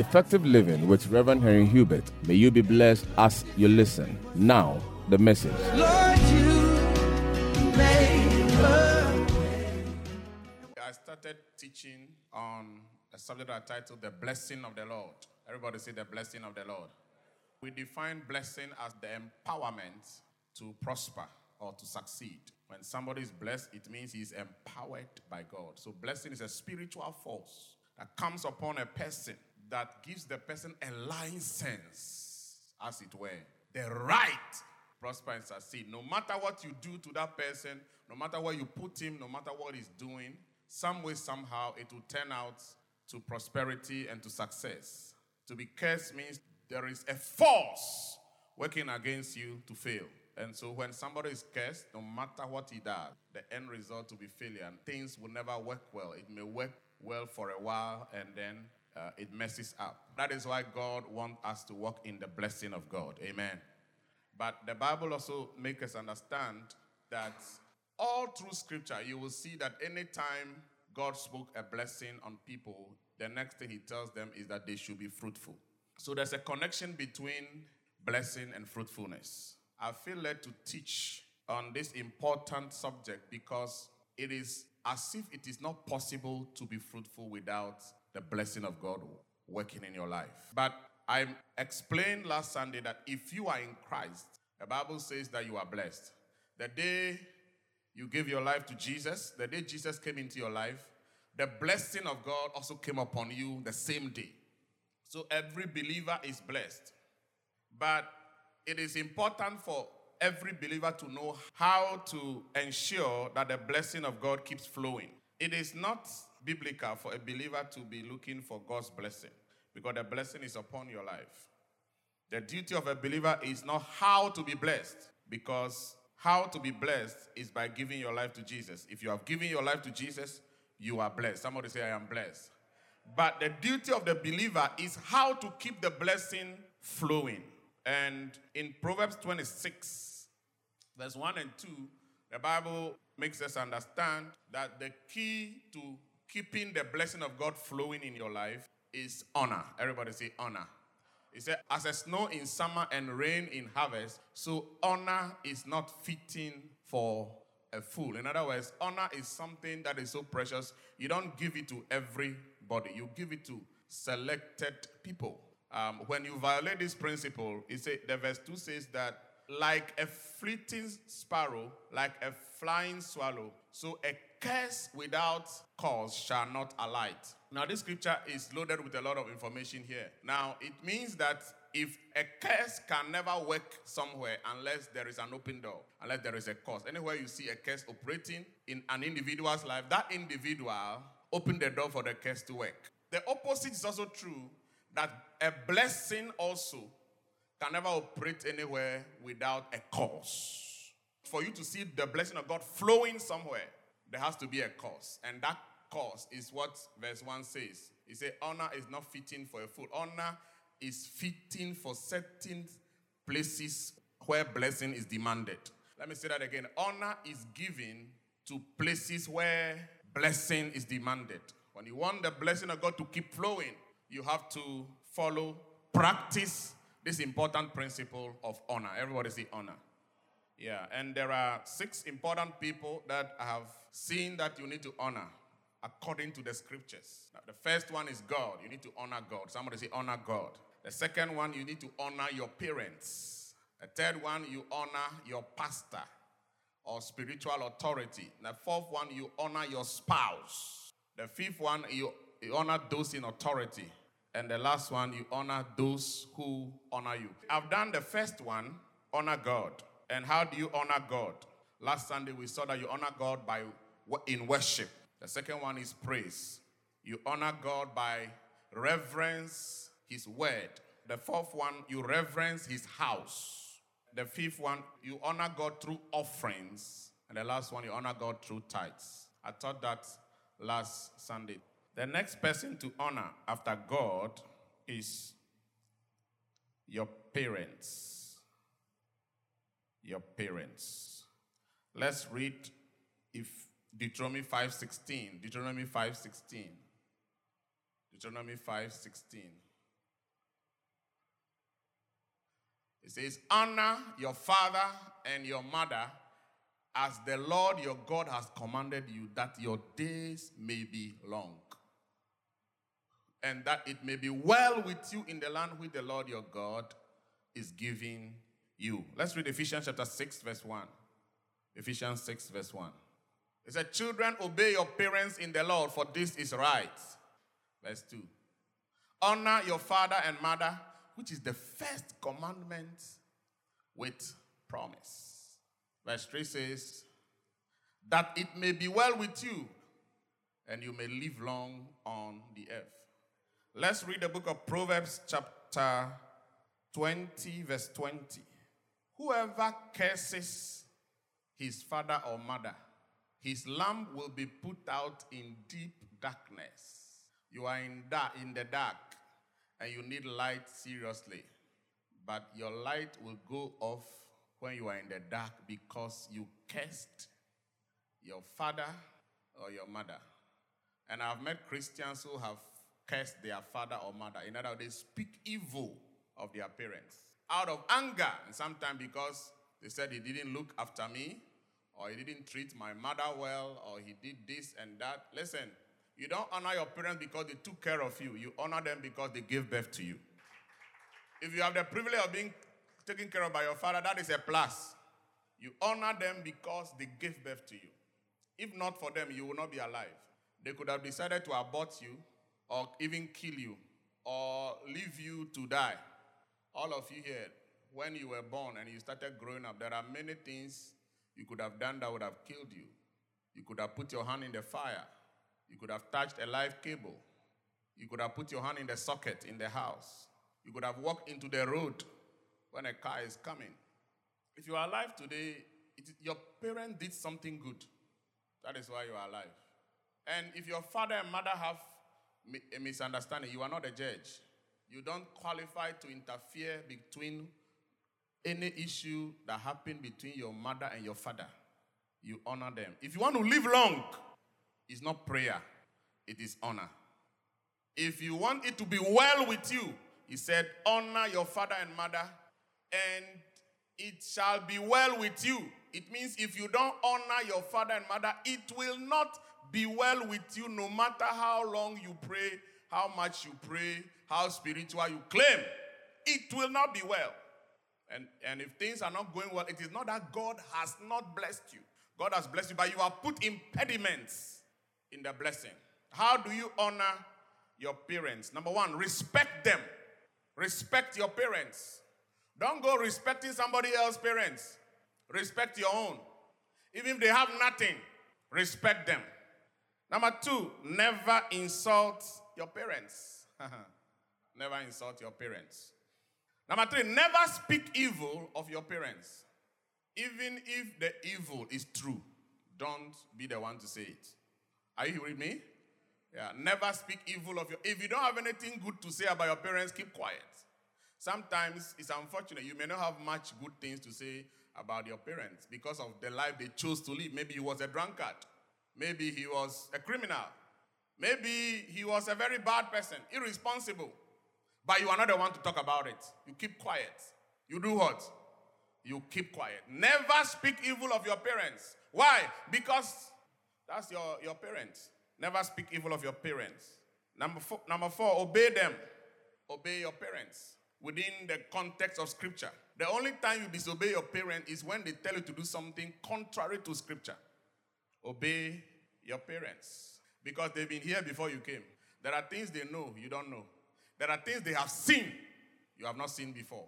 Effective Living with Reverend Henry Hubert. May you be blessed as you listen. Now, the message. Lord, you made a I started teaching on a subject I titled The Blessing of the Lord. Everybody say the blessing of the Lord. We define blessing as the empowerment to prosper or to succeed. When somebody is blessed, it means he is empowered by God. So, blessing is a spiritual force that comes upon a person that gives the person a license, as it were, the right prosper and succeed. No matter what you do to that person, no matter where you put him, no matter what he's doing, some way, somehow, it will turn out to prosperity and to success. To be cursed means there is a force working against you to fail. And so when somebody is cursed, no matter what he does, the end result will be failure and things will never work well. It may work well for a while and then uh, it messes up. That is why God wants us to walk in the blessing of God. Amen. But the Bible also makes us understand that all through scripture, you will see that anytime God spoke a blessing on people, the next thing he tells them is that they should be fruitful. So there's a connection between blessing and fruitfulness. I feel led to teach on this important subject because it is as if it is not possible to be fruitful without the blessing of God working in your life. But I explained last Sunday that if you are in Christ, the Bible says that you are blessed. The day you gave your life to Jesus, the day Jesus came into your life, the blessing of God also came upon you the same day. So every believer is blessed. But it is important for every believer to know how to ensure that the blessing of God keeps flowing. It is not biblical for a believer to be looking for God's blessing because the blessing is upon your life. The duty of a believer is not how to be blessed because how to be blessed is by giving your life to Jesus. If you have given your life to Jesus, you are blessed. Somebody say, I am blessed. But the duty of the believer is how to keep the blessing flowing. And in Proverbs 26, verse 1 and 2, the Bible makes us understand that the key to keeping the blessing of God flowing in your life is honor. Everybody say honor. He said, as a snow in summer and rain in harvest, so honor is not fitting for a fool. In other words, honor is something that is so precious, you don't give it to everybody, you give it to selected people. Um, when you violate this principle, it say, the verse 2 says that, like a fleeting sparrow, like a flying swallow, so a curse without cause shall not alight. Now, this scripture is loaded with a lot of information here. Now, it means that if a curse can never work somewhere unless there is an open door, unless there is a cause. Anywhere you see a curse operating in an individual's life, that individual opened the door for the curse to work. The opposite is also true that a blessing also can never operate anywhere without a cause. For you to see the blessing of God flowing somewhere, there has to be a cause. And that cause is what verse 1 says. It says, Honor is not fitting for a fool. Honor is fitting for certain places where blessing is demanded. Let me say that again. Honor is given to places where blessing is demanded. When you want the blessing of God to keep flowing, you have to follow, practice this important principle of honor. Everybody say honor. Yeah, and there are six important people that I have seen that you need to honor according to the scriptures. Now, the first one is God. You need to honor God. Somebody say, honor God. The second one, you need to honor your parents. The third one, you honor your pastor or spiritual authority. The fourth one, you honor your spouse. The fifth one, you, you honor those in authority. And the last one, you honor those who honor you. I've done the first one, honor God. And how do you honor God? Last Sunday we saw that you honor God by in worship. The second one is praise. You honor God by reverence his word. The fourth one, you reverence his house. The fifth one, you honor God through offerings. And the last one, you honor God through tithes. I taught that last Sunday. The next person to honor after God is your parents your parents. Let's read if Deuteronomy 5:16, Deuteronomy 5:16. Deuteronomy 5:16. It says, "Honor your father and your mother as the Lord your God has commanded you that your days may be long." And that it may be well with you in the land which the Lord your God is giving you. Let's read Ephesians chapter 6, verse 1. Ephesians 6, verse 1. It said, Children, obey your parents in the Lord, for this is right. Verse 2. Honor your father and mother, which is the first commandment with promise. Verse 3 says, That it may be well with you and you may live long on the earth. Let's read the book of Proverbs, chapter 20, verse 20. Whoever curses his father or mother, his lamp will be put out in deep darkness. You are in, dark, in the dark and you need light seriously. But your light will go off when you are in the dark because you cursed your father or your mother. And I've met Christians who have cursed their father or mother. In other words, they speak evil of their parents out of anger, and sometimes because they said he didn't look after me, or he didn't treat my mother well, or he did this and that. Listen, you don't honor your parents because they took care of you, you honor them because they gave birth to you. If you have the privilege of being taken care of by your father, that is a plus. You honor them because they gave birth to you. If not for them, you will not be alive. They could have decided to abort you or even kill you or leave you to die. All of you here, when you were born and you started growing up, there are many things you could have done that would have killed you. You could have put your hand in the fire. You could have touched a live cable. You could have put your hand in the socket in the house. You could have walked into the road when a car is coming. If you are alive today, it, your parent did something good. That is why you are alive. And if your father and mother have a misunderstanding, you are not a judge. You don't qualify to interfere between any issue that happened between your mother and your father. You honor them. If you want to live long, it's not prayer, it is honor. If you want it to be well with you, he said, honor your father and mother, and it shall be well with you. It means if you don't honor your father and mother, it will not be well with you no matter how long you pray, how much you pray, how spiritual you claim. It will not be well. And, and if things are not going well, it is not that God has not blessed you. God has blessed you, but you have put impediments in the blessing. How do you honor your parents? Number one, respect them. Respect your parents. Don't go respecting somebody else's parents. Respect your own. Even if they have nothing, respect them. Number two, never insult your parents. never insult your parents. Number three, never speak evil of your parents. Even if the evil is true, don't be the one to say it. Are you with me? Yeah, never speak evil of your. If you don't have anything good to say about your parents, keep quiet. Sometimes it's unfortunate. You may not have much good things to say about your parents because of the life they chose to live. Maybe he was a drunkard. Maybe he was a criminal. Maybe he was a very bad person, irresponsible. But you are not the one to talk about it. You keep quiet. You do what? You keep quiet. Never speak evil of your parents. Why? Because that's your, your parents. Never speak evil of your parents. Number four, number four, obey them. Obey your parents within the context of scripture. The only time you disobey your parent is when they tell you to do something contrary to scripture. Obey your parents because they've been here before you came. There are things they know you don't know. There are things they have seen you have not seen before.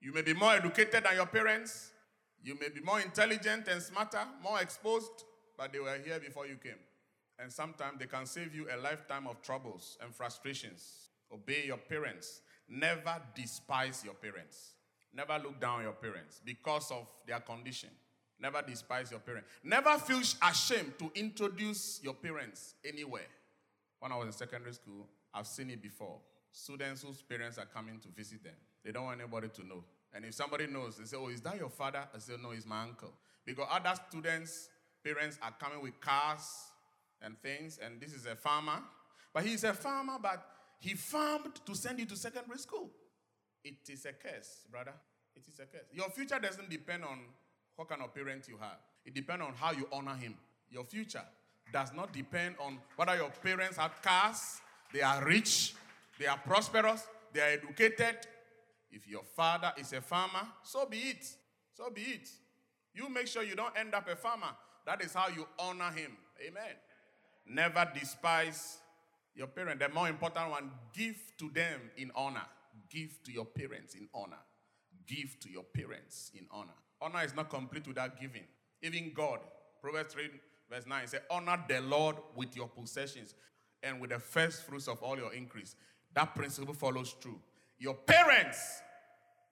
You may be more educated than your parents. You may be more intelligent and smarter, more exposed, but they were here before you came. And sometimes they can save you a lifetime of troubles and frustrations. Obey your parents. Never despise your parents. Never look down your parents because of their condition. Never despise your parents. Never feel ashamed to introduce your parents anywhere. When I was in secondary school, I've seen it before. Students whose parents are coming to visit them, they don't want anybody to know. And if somebody knows, they say, Oh, is that your father? I say, No, he's my uncle. Because other students' parents are coming with cars and things, and this is a farmer. But he's a farmer, but he farmed to send you to secondary school. It is a curse, brother. It is a curse. Your future doesn't depend on what kind of parent you have. It depends on how you honor him. Your future does not depend on whether your parents have cars, they are rich, they are prosperous, they are educated. If your father is a farmer, so be it. So be it. You make sure you don't end up a farmer. That is how you honor him. Amen. Never despise your parents. The more important one, give to them in honor. Give to your parents in honor. Give to your parents in honor. Honor is not complete without giving. Even God, Proverbs 3, verse 9, says, Honor the Lord with your possessions and with the first fruits of all your increase. That principle follows true. Your parents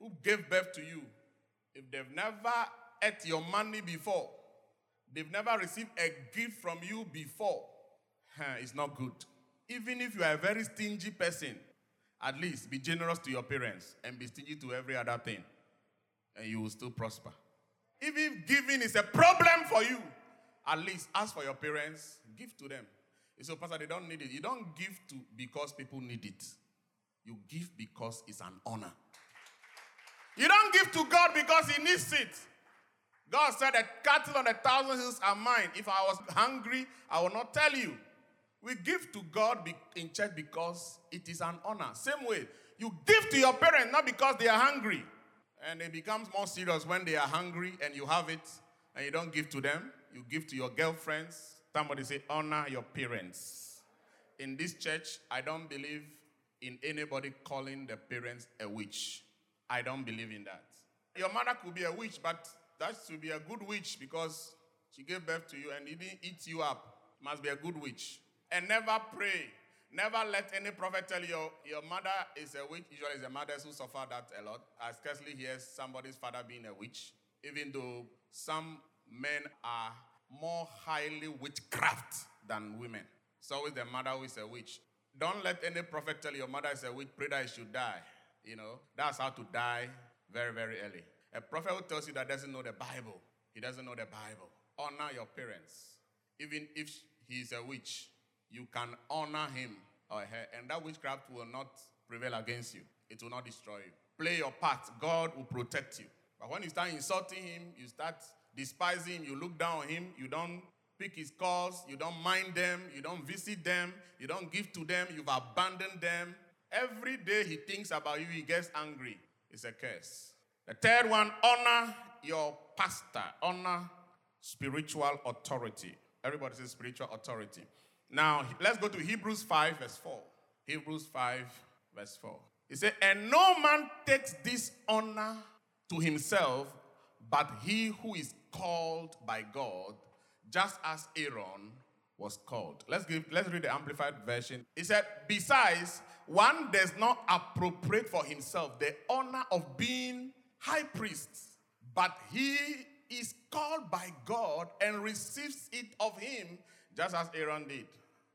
who gave birth to you, if they've never ate your money before, they've never received a gift from you before, huh, it's not good. Even if you are a very stingy person, at least be generous to your parents and be stingy to every other thing, and you will still prosper. Even if giving is a problem for you, at least ask for your parents, give to them. You say, Pastor, they don't need it. You don't give to because people need it. You give because it's an honor. You don't give to God because He needs it. God said, The cattle on the thousand hills are mine. If I was hungry, I will not tell you. We give to God in church because it is an honor. Same way, you give to your parents not because they are hungry. And it becomes more serious when they are hungry and you have it and you don't give to them. You give to your girlfriends. Somebody say, honor your parents. In this church, I don't believe in anybody calling the parents a witch. I don't believe in that. Your mother could be a witch, but that should be a good witch because she gave birth to you and didn't eat you up. Must be a good witch. And never pray. Never let any prophet tell you your mother is a witch. Usually, it's the mothers who suffer that a lot. I scarcely hear somebody's father being a witch, even though some men are more highly witchcraft than women. It's always the mother who is a witch. Don't let any prophet tell your mother is a witch, pray that you should die. You know, that's how to die very, very early. A prophet who tells you that doesn't know the Bible, he doesn't know the Bible. Honor your parents. Even if he is a witch, you can honor him or her, and that witchcraft will not prevail against you. It will not destroy you. Play your part. God will protect you. But when you start insulting him, you start despising him, you look down on him, you don't pick his calls, you don't mind them, you don't visit them, you don't give to them, you've abandoned them. Every day he thinks about you, he gets angry. It's a curse. The third one, honor your pastor, honor spiritual authority. Everybody says spiritual authority. Now, let's go to Hebrews 5, verse 4. Hebrews 5, verse 4. He said, And no man takes this honor to himself, but he who is called by God, just as Aaron was called. Let's give let's read the amplified version. He said, Besides, one does not appropriate for himself the honor of being high priest, but he is called by God and receives it of him just as Aaron did.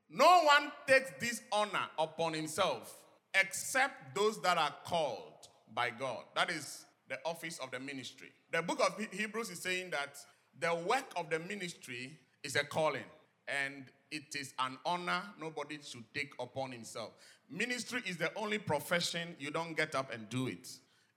No one takes this honor upon himself except those that are called by God. That is the office of the ministry. The book of Hebrews is saying that the work of the ministry is a calling and it is an honor nobody should take upon himself. Ministry is the only profession you don't get up and do it.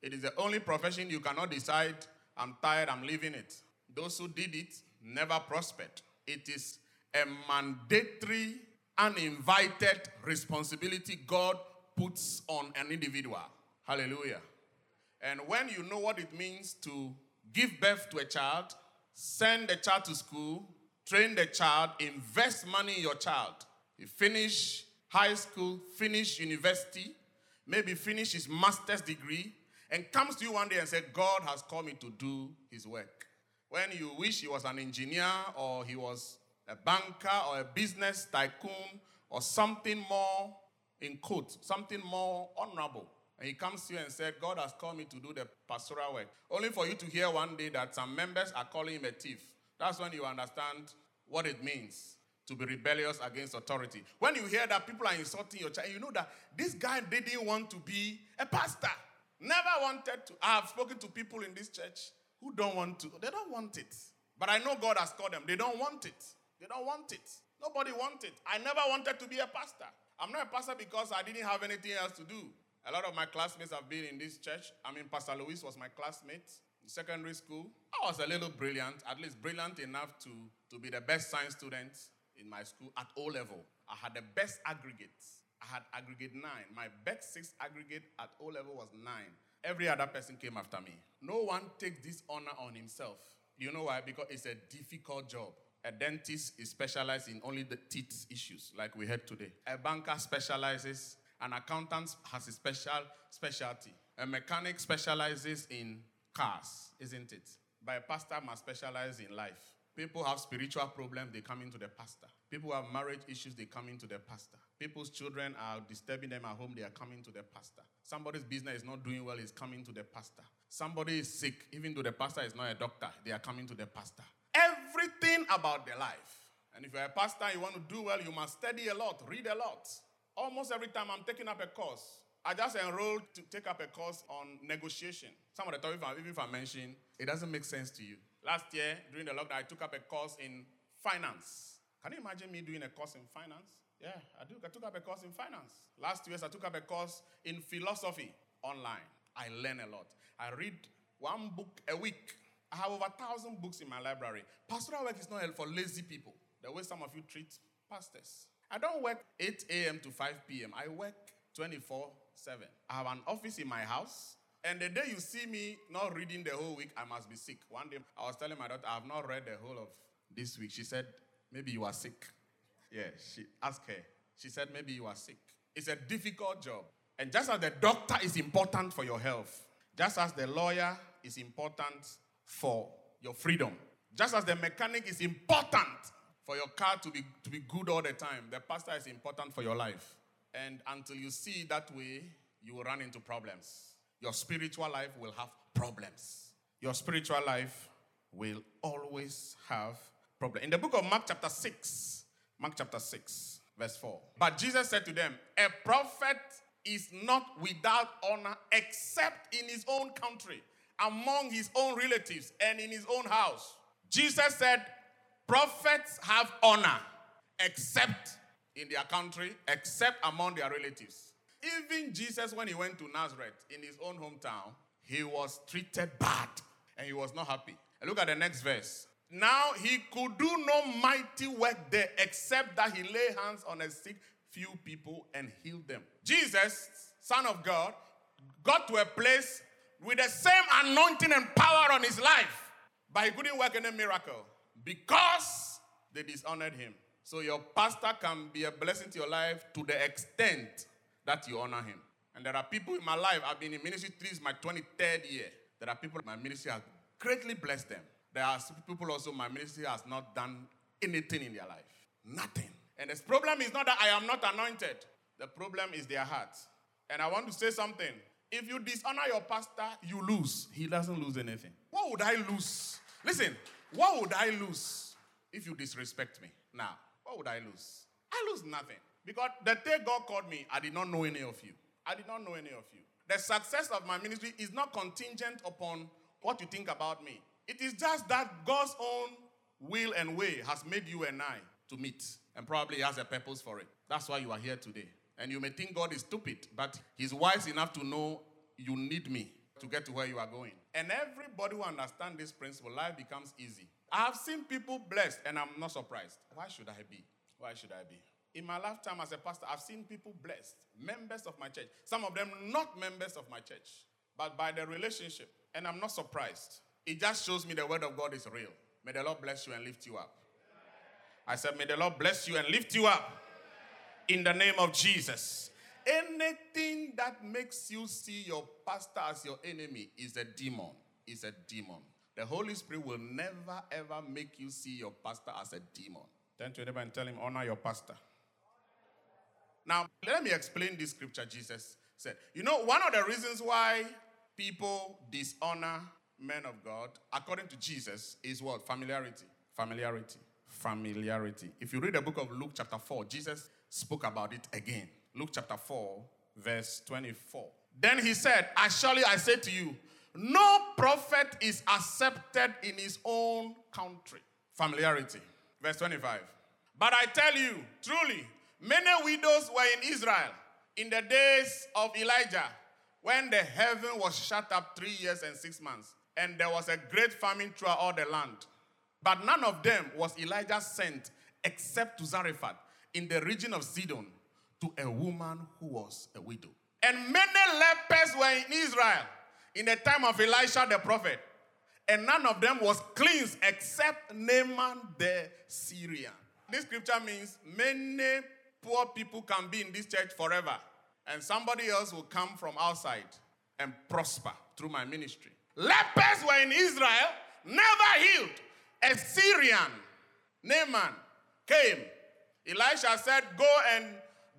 It is the only profession you cannot decide, I'm tired, I'm leaving it. Those who did it never prospered. It is a mandatory, uninvited responsibility God puts on an individual. Hallelujah. And when you know what it means to give birth to a child, send the child to school, train the child, invest money in your child, you finish high school, finish university, maybe finish his master's degree, and comes to you one day and says, God has called me to do his work. When you wish he was an engineer or he was a banker or a business tycoon or something more in quote, something more honorable. And he comes to you and said, God has called me to do the pastoral work. Only for you to hear one day that some members are calling him a thief. That's when you understand what it means to be rebellious against authority. When you hear that people are insulting your child, you know that this guy didn't want to be a pastor. Never wanted to. I have spoken to people in this church who don't want to. They don't want it. But I know God has called them. They don't want it. They don't want it. Nobody wants it. I never wanted to be a pastor. I'm not a pastor because I didn't have anything else to do. A lot of my classmates have been in this church. I mean, Pastor Luis was my classmate in secondary school. I was a little brilliant, at least brilliant enough to, to be the best science student in my school at O level. I had the best aggregates. I had aggregate nine. My best six aggregate at O level was nine. Every other person came after me. No one takes this honor on himself. You know why? Because it's a difficult job. A dentist is specialized in only the teeth issues, like we had today. A banker specializes, an accountant has a special specialty. A mechanic specializes in cars, isn't it? But a pastor must specialize in life. People have spiritual problems, they come into the pastor. People have marriage issues, they come into the pastor. People's children are disturbing them at home, they are coming to the pastor. Somebody's business is not doing well, is coming to the pastor. Somebody is sick, even though the pastor is not a doctor, they are coming to the pastor. Everything about their life. And if you're a pastor, you want to do well, you must study a lot, read a lot. Almost every time I'm taking up a course, I just enrolled to take up a course on negotiation. Some of the topics, even if I mention, it doesn't make sense to you. Last year, during the lockdown, I took up a course in finance. Can you imagine me doing a course in finance? Yeah, I, do, I took up a course in finance. Last year, I took up a course in philosophy online. I learn a lot. I read one book a week. I have over a thousand books in my library. Pastoral work is not for lazy people, the way some of you treat pastors. I don't work 8 a.m. to 5 p.m., I work 24 7. I have an office in my house. And the day you see me not reading the whole week, I must be sick. One day I was telling my daughter, I have not read the whole of this week. She said, Maybe you are sick. Yeah, she asked her. She said, Maybe you are sick. It's a difficult job. And just as the doctor is important for your health, just as the lawyer is important for your freedom, just as the mechanic is important for your car to be, to be good all the time, the pastor is important for your life. And until you see that way, you will run into problems. Your spiritual life will have problems. Your spiritual life will always have problems. In the book of Mark, chapter 6, Mark chapter 6, verse 4. But Jesus said to them, A prophet is not without honor except in his own country, among his own relatives, and in his own house. Jesus said, Prophets have honor except in their country, except among their relatives. Even Jesus, when he went to Nazareth in his own hometown, he was treated bad and he was not happy. And look at the next verse. Now he could do no mighty work there except that he lay hands on a sick few people and healed them. Jesus, Son of God, got to a place with the same anointing and power on his life, but he couldn't work any miracle because they dishonored him. So your pastor can be a blessing to your life to the extent that you honor him. And there are people in my life, I've been in ministry, three my 23rd year. There are people in my ministry has greatly blessed them. There are people also my ministry has not done anything in their life. Nothing. And the problem is not that I am not anointed. The problem is their heart. And I want to say something. If you dishonor your pastor, you lose. He doesn't lose anything. What would I lose? Listen, what would I lose if you disrespect me? Now, what would I lose? I lose nothing. Because the day God called me, I did not know any of you. I did not know any of you. The success of my ministry is not contingent upon what you think about me. It is just that God's own will and way has made you and I to meet. And probably has a purpose for it. That's why you are here today. And you may think God is stupid, but He's wise enough to know you need me to get to where you are going. And everybody who understands this principle, life becomes easy. I have seen people blessed, and I'm not surprised. Why should I be? Why should I be? In my lifetime as a pastor, I've seen people blessed, members of my church. Some of them not members of my church, but by the relationship. And I'm not surprised. It just shows me the word of God is real. May the Lord bless you and lift you up. I said, May the Lord bless you and lift you up in the name of Jesus. Anything that makes you see your pastor as your enemy is a demon. Is a demon. The Holy Spirit will never ever make you see your pastor as a demon. Turn to anybody and tell him, honor your pastor. Now, let me explain this scripture Jesus said. You know, one of the reasons why people dishonor men of God, according to Jesus, is what? Familiarity. Familiarity. Familiarity. If you read the book of Luke, chapter 4, Jesus spoke about it again. Luke chapter 4, verse 24. Then he said, As surely I say to you, no prophet is accepted in his own country. Familiarity. Verse 25. But I tell you, truly, many widows were in Israel In the days of Elijah, when the heaven was shut up three years and six months, and there was a great famine throughout all the land. But none of them was Elijah sent except to Zarephath in the region of Sidon to a woman who was a widow. And many lepers were in Israel in the time of Elisha the prophet, and none of them was cleansed except Naaman the Syrian. This scripture means many poor people can be in this church forever, and somebody else will come from outside and prosper through my ministry. Lepers were in Israel, never healed. A Syrian, Naaman, came. Elisha said, Go and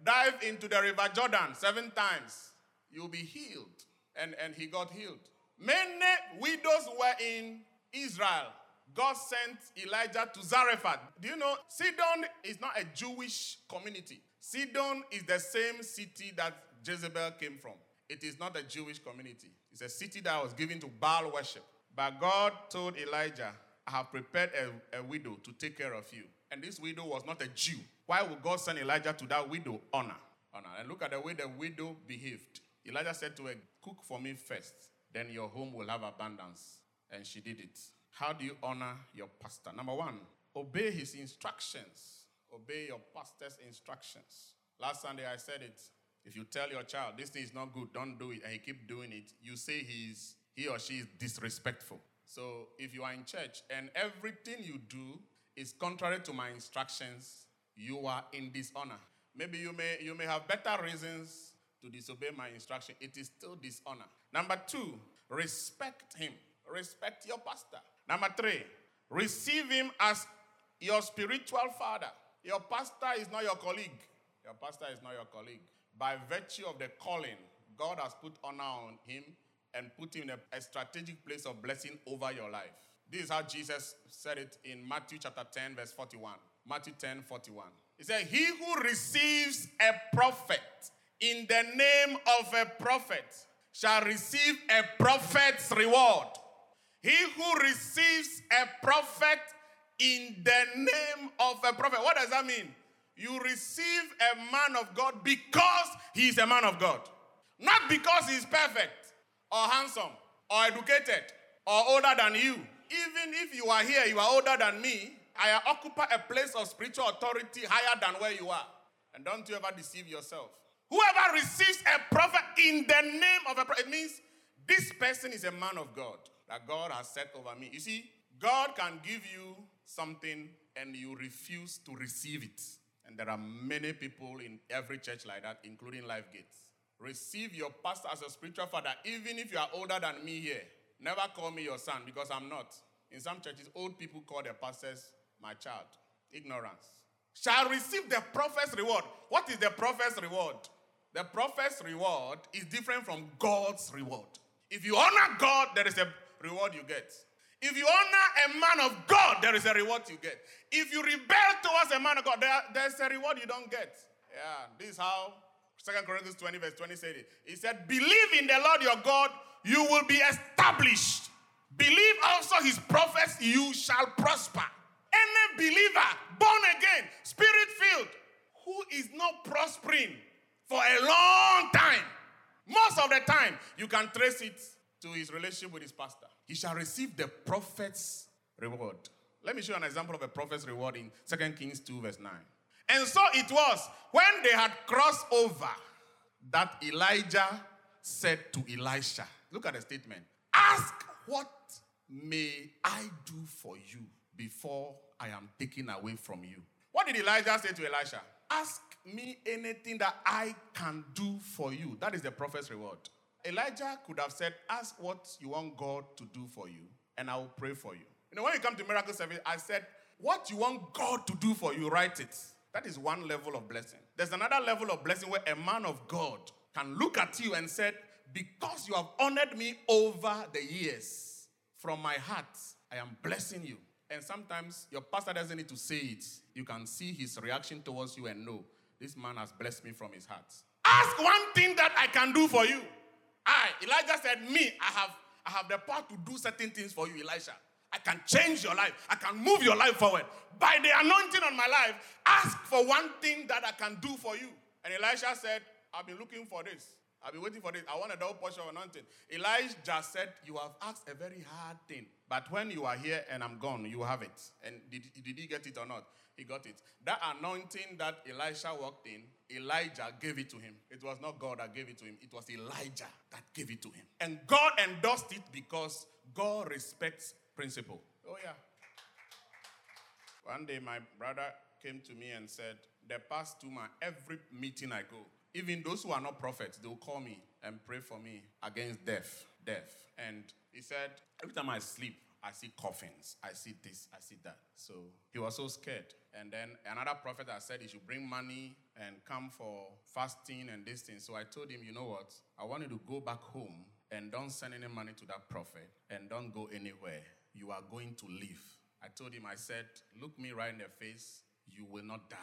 dive into the river Jordan seven times. You'll be healed. And, and he got healed. Many widows were in Israel. God sent Elijah to Zarephath. Do you know Sidon is not a Jewish community? Sidon is the same city that Jezebel came from. It is not a Jewish community. It's a city that was given to Baal worship. But God told Elijah, I have prepared a, a widow to take care of you. And this widow was not a Jew. Why would God send Elijah to that widow? Honor. Honor. And look at the way the widow behaved. Elijah said to her, Cook for me first, then your home will have abundance. And she did it. How do you honor your pastor? Number one, obey his instructions. Obey your pastor's instructions. Last Sunday I said it. If you tell your child this thing is not good, don't do it, and he keep doing it, you say he's he or she is disrespectful. So if you are in church and everything you do is contrary to my instructions, you are in dishonor. Maybe you may you may have better reasons to disobey my instruction. It is still dishonor. Number two, respect him. Respect your pastor. Number three, receive him as your spiritual father. Your pastor is not your colleague. Your pastor is not your colleague. By virtue of the calling, God has put honor on him and put him in a, a strategic place of blessing over your life. This is how Jesus said it in Matthew chapter 10, verse 41. Matthew 10, 41. He said, He who receives a prophet in the name of a prophet shall receive a prophet's reward. He who receives a prophet in the name of a prophet. What does that mean? You receive a man of God because he is a man of God, not because he is perfect or handsome or educated or older than you. Even if you are here, you are older than me, I occupy a place of spiritual authority higher than where you are. And don't you ever deceive yourself. Whoever receives a prophet in the name of a prophet, it means this person is a man of God that God has set over me. You see, God can give you something and you refuse to receive it. And there are many people in every church like that, including Life Gates. Receive your pastor as a spiritual father, even if you are older than me here. Never call me your son because I'm not. In some churches, old people call their pastors my child. Ignorance. Shall receive the prophet's reward. What is the prophet's reward? The prophet's reward is different from God's reward. If you honor God, there is a reward you get. If you honor a man of God, there is a reward you get. If you rebel towards a man of God, there, there's a reward you don't get. Yeah, this is how Second Corinthians 20, verse 20 said it. He said, Believe in the Lord your God, you will be established. Believe also his prophets, you shall prosper. Any believer, born again, spirit filled, who is not prospering for a long time, most of the time, you can trace it to his relationship with his pastor. He shall receive the prophet's reward. Let me show you an example of a prophet's reward in 2 Kings 2, verse 9. And so it was when they had crossed over that Elijah said to Elisha, Look at the statement. Ask what may I do for you before I am taken away from you. What did Elijah say to Elisha? Ask me anything that I can do for you. That is the prophet's reward. Elijah could have said, Ask what you want God to do for you, and I will pray for you. You know, when you come to miracle service, I said, What you want God to do for you, write it. That is one level of blessing. There's another level of blessing where a man of God can look at you and said, Because you have honored me over the years, from my heart, I am blessing you. And sometimes your pastor doesn't need to say it. You can see his reaction towards you and know this man has blessed me from his heart. Ask one thing that I can do for you. I, Elijah said, Me, I have, I have the power to do certain things for you, Elisha. I can change your life. I can move your life forward. By the anointing on my life, ask for one thing that I can do for you. And Elisha said, I've been looking for this. I've been waiting for this. I want a double portion of anointing. Elijah said, You have asked a very hard thing. But when you are here and I'm gone, you have it. And did, did he get it or not? He got it. That anointing that Elisha walked in, Elijah gave it to him. It was not God that gave it to him, it was Elijah that gave it to him. And God endorsed it because God respects principle. Oh, yeah. One day, my brother came to me and said, The past two months, every meeting I go, even those who are not prophets, they will call me and pray for me against death. Death. And he said, Every time I sleep, I see coffins. I see this, I see that. So he was so scared. And then another prophet had said he should bring money and come for fasting and this thing. So I told him, you know what? I want you to go back home and don't send any money to that prophet and don't go anywhere. You are going to live. I told him, I said, look me right in the face. You will not die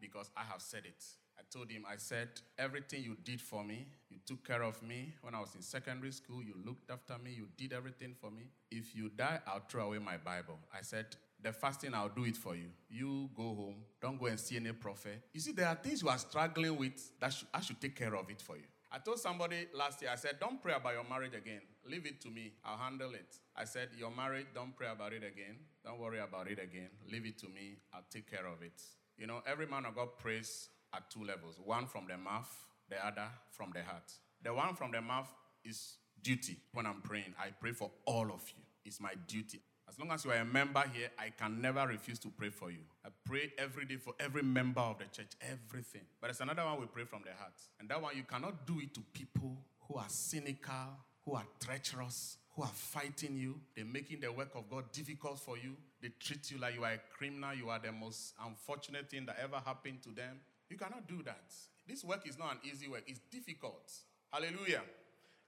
because I have said it. I told him, I said, everything you did for me, you took care of me when I was in secondary school, you looked after me, you did everything for me. If you die, I'll throw away my Bible. I said, the fasting, I'll do it for you. You go home, don't go and see any prophet. You see, there are things you are struggling with that I should take care of it for you. I told somebody last year, I said, don't pray about your marriage again. Leave it to me. I'll handle it. I said, you're married, don't pray about it again. Don't worry about it again. Leave it to me. I'll take care of it. You know, every man of God prays at two levels one from the mouth, the other from the heart. The one from the mouth is duty. When I'm praying, I pray for all of you. It's my duty. As long as you are a member here, I can never refuse to pray for you. I pray every day for every member of the church, everything. But there's another one we pray from the heart. And that one, you cannot do it to people who are cynical, who are treacherous, who are fighting you. They're making the work of God difficult for you. They treat you like you are a criminal. You are the most unfortunate thing that ever happened to them. You cannot do that. This work is not an easy work, it's difficult. Hallelujah.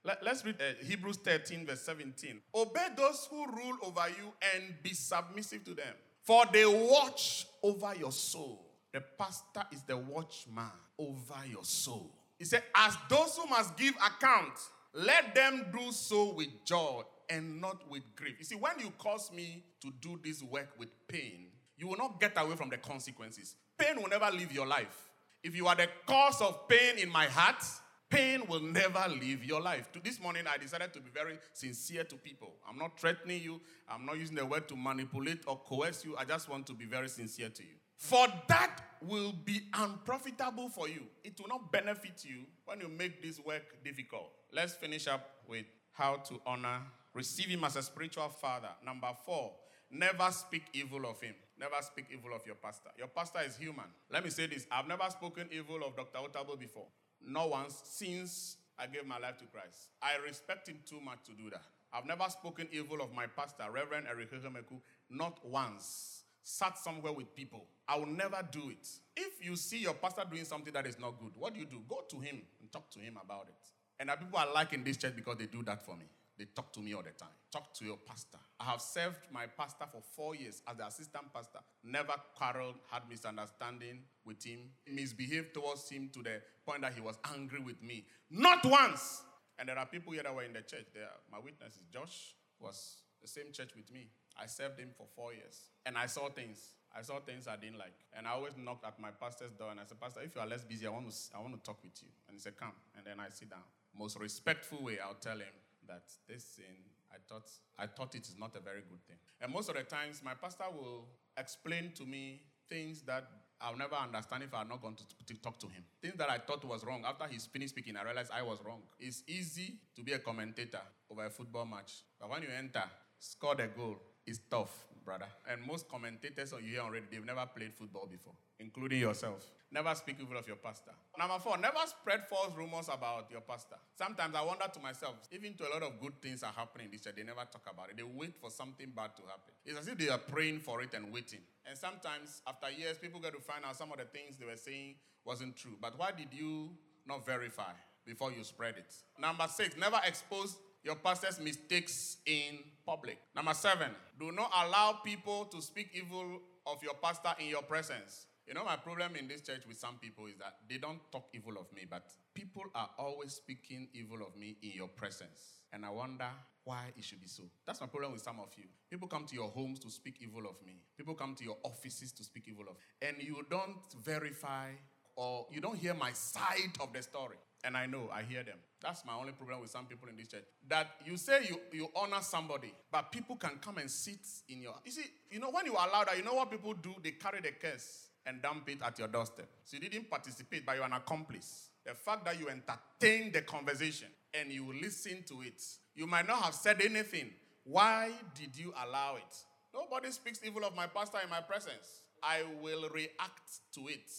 Let, us read uh, Hebrews 13, verse 17. Obey those who rule over you and be submissive to them, for they watch over your soul. The pastor is the watchman over your soul. He said, As those who must give account, let them do so with joy and not with grief. You see, when you cause me to do this work with pain, you will not get away from the consequences. Pain will never leave your life. If you are the cause of pain in my heart, pain will never leave your life. To this morning, I decided to be very sincere to people. I'm not threatening you. I'm not using the word to manipulate or coerce you. I just want to be very sincere to you. For that will be unprofitable for you. It will not benefit you when you make this work difficult. Let's finish up with how to honor, receive him as a spiritual father. Number four, never speak evil of him. Never speak evil of your pastor. Your pastor is human. Let me say this I've never spoken evil of Dr. Otabo before. Not once since I gave my life to Christ. I respect him too much to do that. I've never spoken evil of my pastor, Reverend Eric Hegemeku, not once. Sat somewhere with people. I will never do it. If you see your pastor doing something that is not good, what do you do? Go to him and talk to him about it. And people are liking this church because they do that for me. They talk to me all the time. Talk to your pastor. I have served my pastor for four years as the assistant pastor. Never quarreled, had misunderstanding with him, misbehaved towards him to the point that he was angry with me. Not once. And there are people here that were in the church. There, my witness is Josh was the same church with me. I served him for four years, and I saw things. I saw things I didn't like, and I always knocked at my pastor's door, and I said, "Pastor, if you are less busy, I want to, I want to talk with you." And he said, "Come." And then I sit down. Most respectful way, I'll tell him, that this sin, I thought, I thought it is not a very good thing. And most of the times, my pastor will explain to me things that I'll never understand if I'm not going to, to talk to him. Things that I thought was wrong. After he's finished speaking, I realized I was wrong. It's easy to be a commentator over a football match. But when you enter, score the goal, it's tough, brother. And most commentators you hear already, they've never played football before, including yourself. Never speak evil of your pastor. Number four, never spread false rumors about your pastor. Sometimes I wonder to myself, even to a lot of good things are happening in this church, they never talk about it. They wait for something bad to happen. It's as if they are praying for it and waiting. And sometimes, after years, people get to find out some of the things they were saying wasn't true. But why did you not verify before you spread it? Number six, never expose your pastor's mistakes in public. Number seven, do not allow people to speak evil of your pastor in your presence. You know, my problem in this church with some people is that they don't talk evil of me, but people are always speaking evil of me in your presence. And I wonder why it should be so. That's my problem with some of you. People come to your homes to speak evil of me. People come to your offices to speak evil of, me. and you don't verify or you don't hear my side of the story. And I know, I hear them. That's my only problem with some people in this church. That you say you, you honor somebody, but people can come and sit in your. You see, you know, when you allow that, you know what people do? They carry the curse and dump it at your doorstep. So you didn't participate, but you're an accomplice. The fact that you entertain the conversation and you listen to it, you might not have said anything. Why did you allow it? Nobody speaks evil of my pastor in my presence. I will react to it.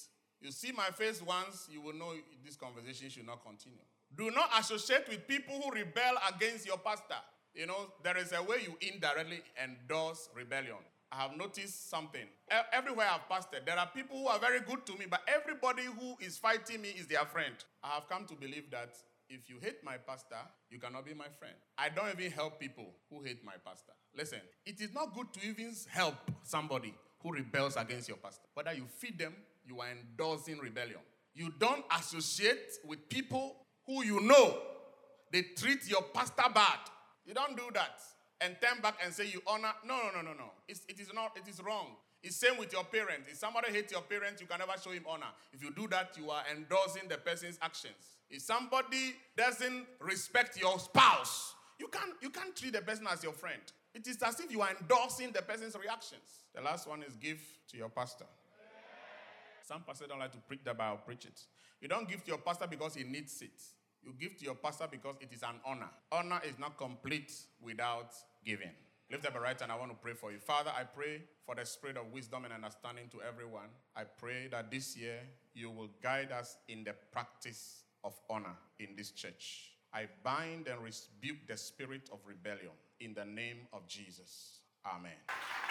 You see my face once, you will know this conversation should not continue. Do not associate with people who rebel against your pastor. You know, there is a way you indirectly endorse rebellion. I have noticed something. Everywhere I've pastored, there are people who are very good to me, but everybody who is fighting me is their friend. I have come to believe that if you hate my pastor, you cannot be my friend. I don't even help people who hate my pastor. Listen, it is not good to even help somebody who rebels against your pastor. Whether you feed them, you are endorsing rebellion. You don't associate with people who you know they treat your pastor bad. You don't do that and turn back and say you honor. No, no, no, no, no. It's, it is not. It is wrong. It's same with your parents. If somebody hates your parents, you can never show him honor. If you do that, you are endorsing the person's actions. If somebody doesn't respect your spouse, you can't you can't treat the person as your friend. It is as if you are endorsing the person's reactions. The last one is give to your pastor. Some pastors don't like to preach the Bible, preach it. You don't give to your pastor because he needs it. You give to your pastor because it is an honor. Honor is not complete without giving. Lift up a right hand. I want to pray for you. Father, I pray for the spirit of wisdom and understanding to everyone. I pray that this year you will guide us in the practice of honor in this church. I bind and rebuke the spirit of rebellion in the name of Jesus. Amen.